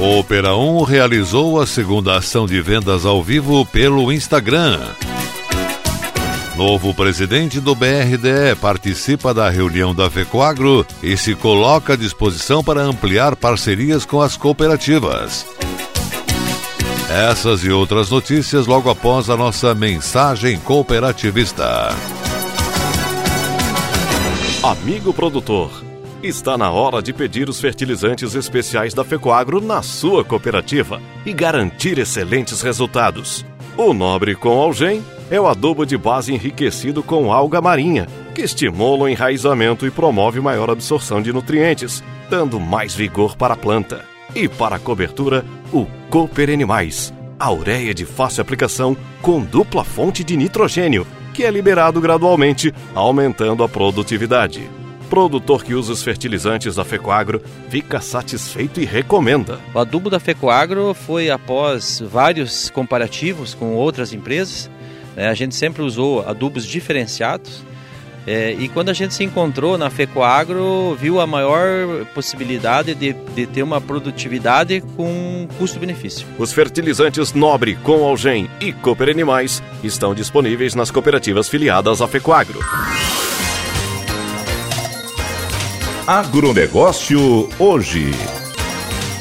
O Opera 1 realizou a segunda ação de vendas ao vivo pelo Instagram. Novo presidente do BRDE participa da reunião da FECOAGRO e se coloca à disposição para ampliar parcerias com as cooperativas. Essas e outras notícias logo após a nossa mensagem cooperativista. Amigo produtor, está na hora de pedir os fertilizantes especiais da Fecoagro na sua cooperativa e garantir excelentes resultados. O Nobre com Algem é o adubo de base enriquecido com alga marinha, que estimula o enraizamento e promove maior absorção de nutrientes, dando mais vigor para a planta. E para a cobertura, o Cooper Animais, a ureia de fácil aplicação com dupla fonte de nitrogênio, que é liberado gradualmente, aumentando a produtividade. Produtor que usa os fertilizantes da Fecoagro fica satisfeito e recomenda. O adubo da Fecoagro foi após vários comparativos com outras empresas. Né? A gente sempre usou adubos diferenciados é, e quando a gente se encontrou na FECOAGRO, viu a maior possibilidade de, de ter uma produtividade com custo-benefício. Os fertilizantes Nobre, com Algem e Cooper Animais estão disponíveis nas cooperativas filiadas à FECOAGRO. Agronegócio hoje.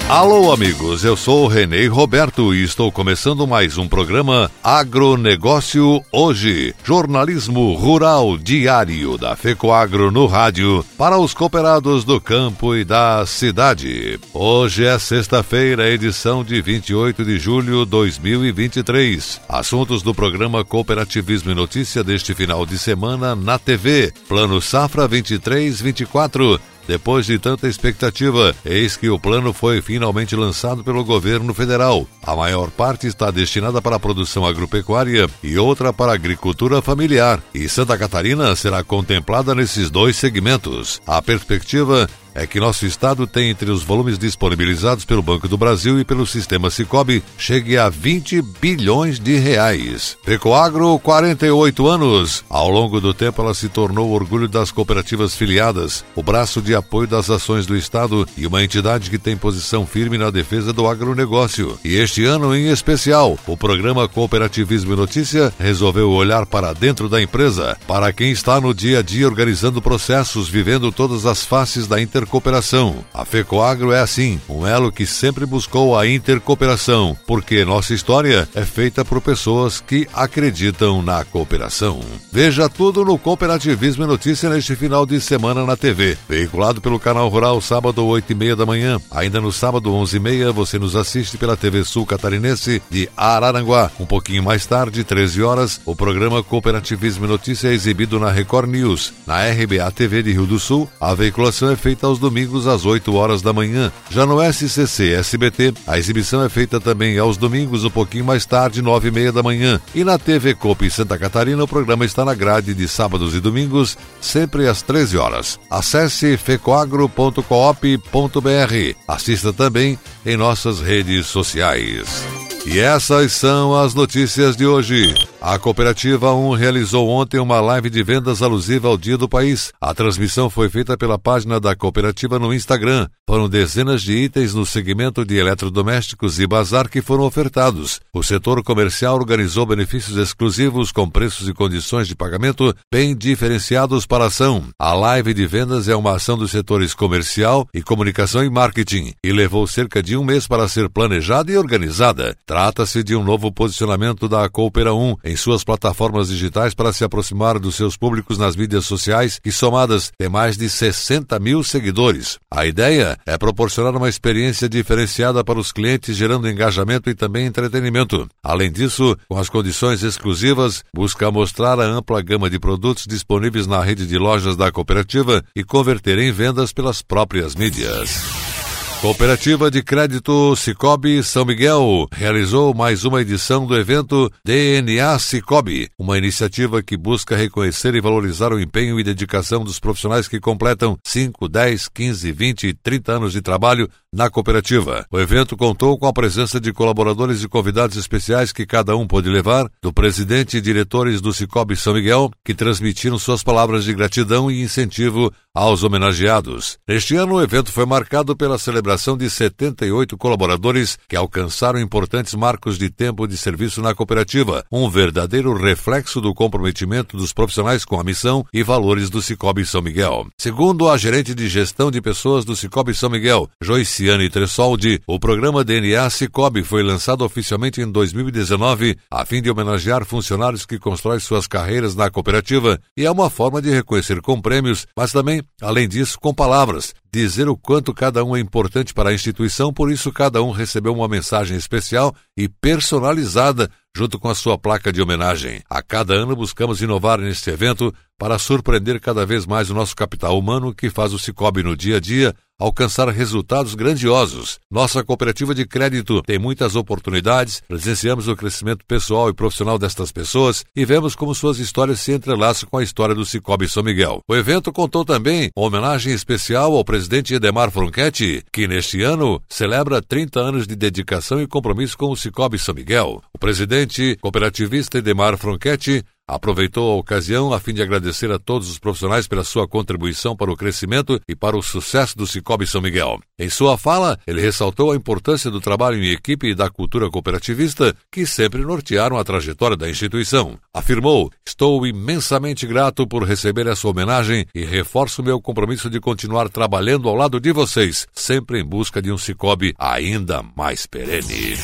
Alô, amigos, eu sou o Renê Roberto e estou começando mais um programa Agronegócio Hoje, jornalismo rural diário da FECOAGRO no rádio para os cooperados do campo e da cidade. Hoje é sexta-feira, edição de 28 de julho de 2023. Assuntos do programa Cooperativismo e Notícia deste final de semana na TV. Plano Safra 23-24 depois de tanta expectativa, eis que o plano foi finalmente lançado pelo governo federal. A maior parte está destinada para a produção agropecuária e outra para a agricultura familiar. E Santa Catarina será contemplada nesses dois segmentos. A perspectiva é que nosso estado tem entre os volumes disponibilizados pelo Banco do Brasil e pelo sistema Cicobi chegue a 20 bilhões de reais. Pecoagro, 48 anos. Ao longo do tempo ela se tornou o orgulho das cooperativas filiadas, o braço de apoio das ações do estado e uma entidade que tem posição firme na defesa do agronegócio. E este ano em especial, o programa Cooperativismo e Notícia resolveu olhar para dentro da empresa, para quem está no dia a dia organizando processos, vivendo todas as faces da inter intercooperação. A FECOAGRO é assim, um elo que sempre buscou a intercooperação, porque nossa história é feita por pessoas que acreditam na cooperação. Veja tudo no Cooperativismo e Notícia neste final de semana na TV, veiculado pelo canal Rural sábado 8 e meia da manhã. Ainda no sábado 11 e meia você nos assiste pela TV Sul Catarinense de Araranguá. Um pouquinho mais tarde, 13 horas, o programa Cooperativismo e Notícia é exibido na Record News. Na RBA TV de Rio do Sul, a veiculação é feita aos domingos às 8 horas da manhã. Já no SCC SBT, a exibição é feita também aos domingos, um pouquinho mais tarde, 9 e meia da manhã. E na TV Copa Santa Catarina, o programa está na grade de sábados e domingos, sempre às 13 horas. Acesse fecoagro.coop.br. Assista também em nossas redes sociais. E essas são as notícias de hoje. A Cooperativa 1 realizou ontem uma live de vendas alusiva ao Dia do País. A transmissão foi feita pela página da cooperativa no Instagram. Foram dezenas de itens no segmento de eletrodomésticos e bazar que foram ofertados. O setor comercial organizou benefícios exclusivos com preços e condições de pagamento bem diferenciados para a ação. A live de vendas é uma ação dos setores comercial e comunicação e marketing e levou cerca de um mês para ser planejada e organizada. Trata-se de um novo posicionamento da Coopera 1 em suas plataformas digitais para se aproximar dos seus públicos nas mídias sociais, que somadas têm mais de 60 mil seguidores. A ideia é proporcionar uma experiência diferenciada para os clientes, gerando engajamento e também entretenimento. Além disso, com as condições exclusivas, busca mostrar a ampla gama de produtos disponíveis na rede de lojas da cooperativa e converter em vendas pelas próprias mídias. Cooperativa de Crédito Cicobi São Miguel realizou mais uma edição do evento DNA Cicobi, uma iniciativa que busca reconhecer e valorizar o empenho e dedicação dos profissionais que completam 5, 10, 15, 20 e 30 anos de trabalho na cooperativa. O evento contou com a presença de colaboradores e convidados especiais que cada um pôde levar, do presidente e diretores do Cicobi São Miguel, que transmitiram suas palavras de gratidão e incentivo aos homenageados. Este ano o evento foi marcado pela celebração de 78 colaboradores que alcançaram importantes marcos de tempo de serviço na cooperativa, um verdadeiro reflexo do comprometimento dos profissionais com a missão e valores do Cicobi São Miguel. Segundo a gerente de gestão de pessoas do Cicobi São Miguel, Joiciane Tressoldi, o programa DNA Cicobi foi lançado oficialmente em 2019 a fim de homenagear funcionários que constroem suas carreiras na cooperativa. E é uma forma de reconhecer com prêmios, mas também, além disso, com palavras, dizer o quanto cada um é importante para a instituição, por isso cada um recebeu uma mensagem especial e personalizada junto com a sua placa de homenagem. A cada ano buscamos inovar neste evento para surpreender cada vez mais o nosso capital humano que faz o Cicobi no dia a dia alcançar resultados grandiosos. Nossa cooperativa de crédito tem muitas oportunidades, presenciamos o crescimento pessoal e profissional destas pessoas e vemos como suas histórias se entrelaçam com a história do Cicobi São Miguel. O evento contou também uma homenagem especial ao presidente Edemar Fronchetti, que neste ano celebra 30 anos de dedicação e compromisso com o Cicobi São Miguel. O presidente cooperativista Edemar Fronchetti aproveitou a ocasião a fim de agradecer a todos os profissionais pela sua contribuição para o crescimento e para o sucesso do Cicobi São Miguel. Em sua fala, ele ressaltou a importância do trabalho em equipe e da cultura cooperativista que sempre nortearam a trajetória da instituição. Afirmou: Estou imensamente grato por receber essa homenagem e reforço meu compromisso de continuar trabalhando ao lado de vocês, sempre em busca de um Cicobi ainda mais perene.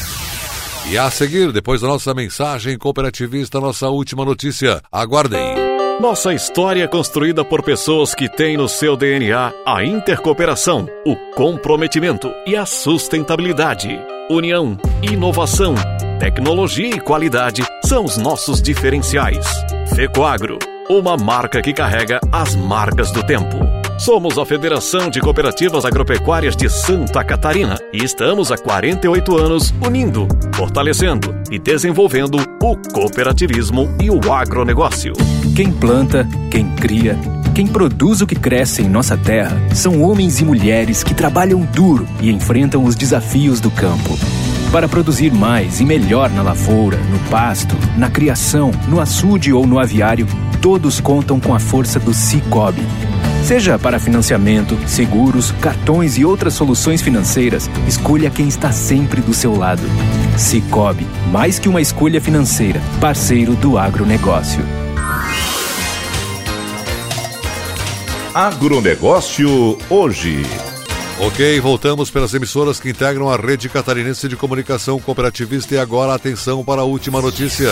E a seguir, depois da nossa mensagem cooperativista, nossa última notícia. Aguardem. Nossa história é construída por pessoas que têm no seu DNA a intercooperação, o comprometimento e a sustentabilidade. União, inovação, tecnologia e qualidade são os nossos diferenciais. Fecoagro, uma marca que carrega as marcas do tempo. Somos a Federação de Cooperativas Agropecuárias de Santa Catarina e estamos há 48 anos unindo, fortalecendo e desenvolvendo o cooperativismo e o agronegócio. Quem planta, quem cria, quem produz o que cresce em nossa terra são homens e mulheres que trabalham duro e enfrentam os desafios do campo. Para produzir mais e melhor na lavoura, no pasto, na criação, no açude ou no aviário, todos contam com a força do Cicobi Seja para financiamento, seguros, cartões e outras soluções financeiras, escolha quem está sempre do seu lado. Cicobi, mais que uma escolha financeira, parceiro do agronegócio. Agronegócio hoje. Ok, voltamos pelas emissoras que integram a rede catarinense de comunicação cooperativista e agora atenção para a última notícia.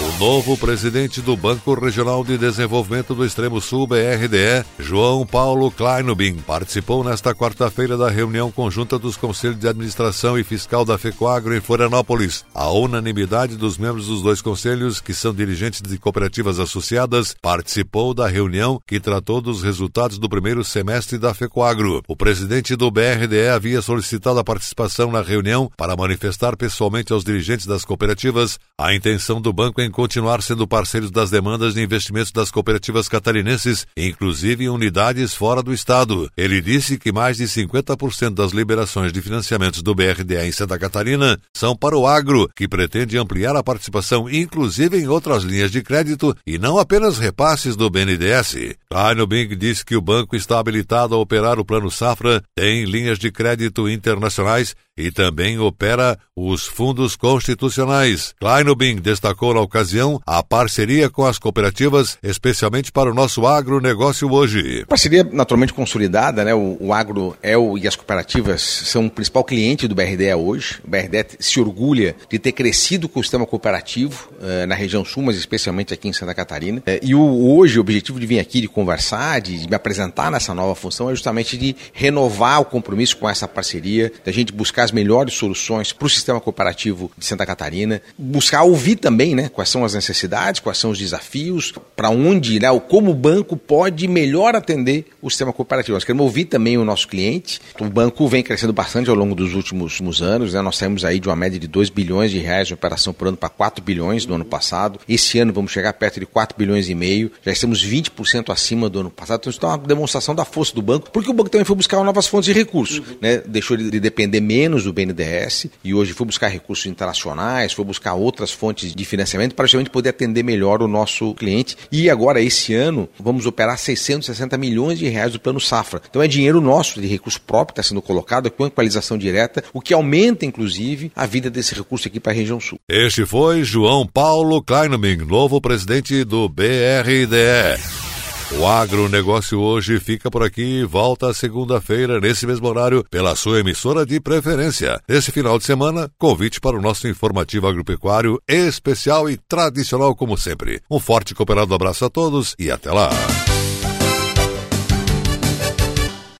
O novo presidente do Banco Regional de Desenvolvimento do Extremo Sul, BRDE, João Paulo Kleinubin, participou nesta quarta-feira da reunião conjunta dos Conselhos de Administração e Fiscal da FECOAGRO em Florianópolis. A unanimidade dos membros dos dois conselhos, que são dirigentes de cooperativas associadas, participou da reunião que tratou dos resultados do primeiro semestre da FECOAGRO. O presidente do BRDE havia solicitado a participação na reunião para manifestar pessoalmente aos dirigentes das cooperativas a intenção do banco devem continuar sendo parceiros das demandas de investimentos das cooperativas catarinenses, inclusive em unidades fora do estado. Ele disse que mais de 50% das liberações de financiamentos do BRDE em Santa Catarina são para o agro, que pretende ampliar a participação inclusive em outras linhas de crédito e não apenas repasses do BNDES. Kleino Bing disse que o banco está habilitado a operar o Plano Safra, tem linhas de crédito internacionais e também opera os fundos constitucionais. Kleinobin destacou na ocasião a parceria com as cooperativas, especialmente para o nosso agronegócio hoje. Parceria naturalmente consolidada, né? O, o agro é o, e as cooperativas são o principal cliente do BRDE hoje. O BRDE se orgulha de ter crescido com o sistema cooperativo uh, na região sul, mas especialmente aqui em Santa Catarina. Uh, e o, hoje o objetivo de vir aqui, de conversar, de, de me apresentar nessa nova função é justamente de renovar o compromisso com essa parceria, da gente buscar as melhores soluções para o sistema cooperativo de Santa Catarina, buscar ouvir também né, quais são as necessidades, quais são os desafios, para onde, né, como o banco pode melhor atender o sistema cooperativo. Nós queremos ouvir também o nosso cliente. O banco vem crescendo bastante ao longo dos últimos, últimos anos. Né? Nós saímos aí de uma média de 2 bilhões de reais de operação por ano para 4 bilhões no ano passado. Esse ano vamos chegar perto de 4 bilhões e meio. Já estamos 20% acima do ano passado. Então isso é uma demonstração da força do banco, porque o banco também foi buscar novas fontes de recursos. Né? Deixou de depender menos do BNDES e hoje foi buscar recursos internacionais, foi buscar outras fontes de financiamento para justamente poder atender melhor o nosso cliente. E agora, esse ano, vamos operar 660 milhões de reais do plano Safra. Então é dinheiro nosso, de recurso próprio, que está sendo colocado com equalização direta, o que aumenta, inclusive, a vida desse recurso aqui para a região sul. Este foi João Paulo Kleinming, novo presidente do BRDE. O agronegócio hoje fica por aqui volta segunda-feira, nesse mesmo horário, pela sua emissora de preferência. Nesse final de semana, convite para o nosso informativo agropecuário especial e tradicional como sempre. Um forte e cooperado abraço a todos e até lá.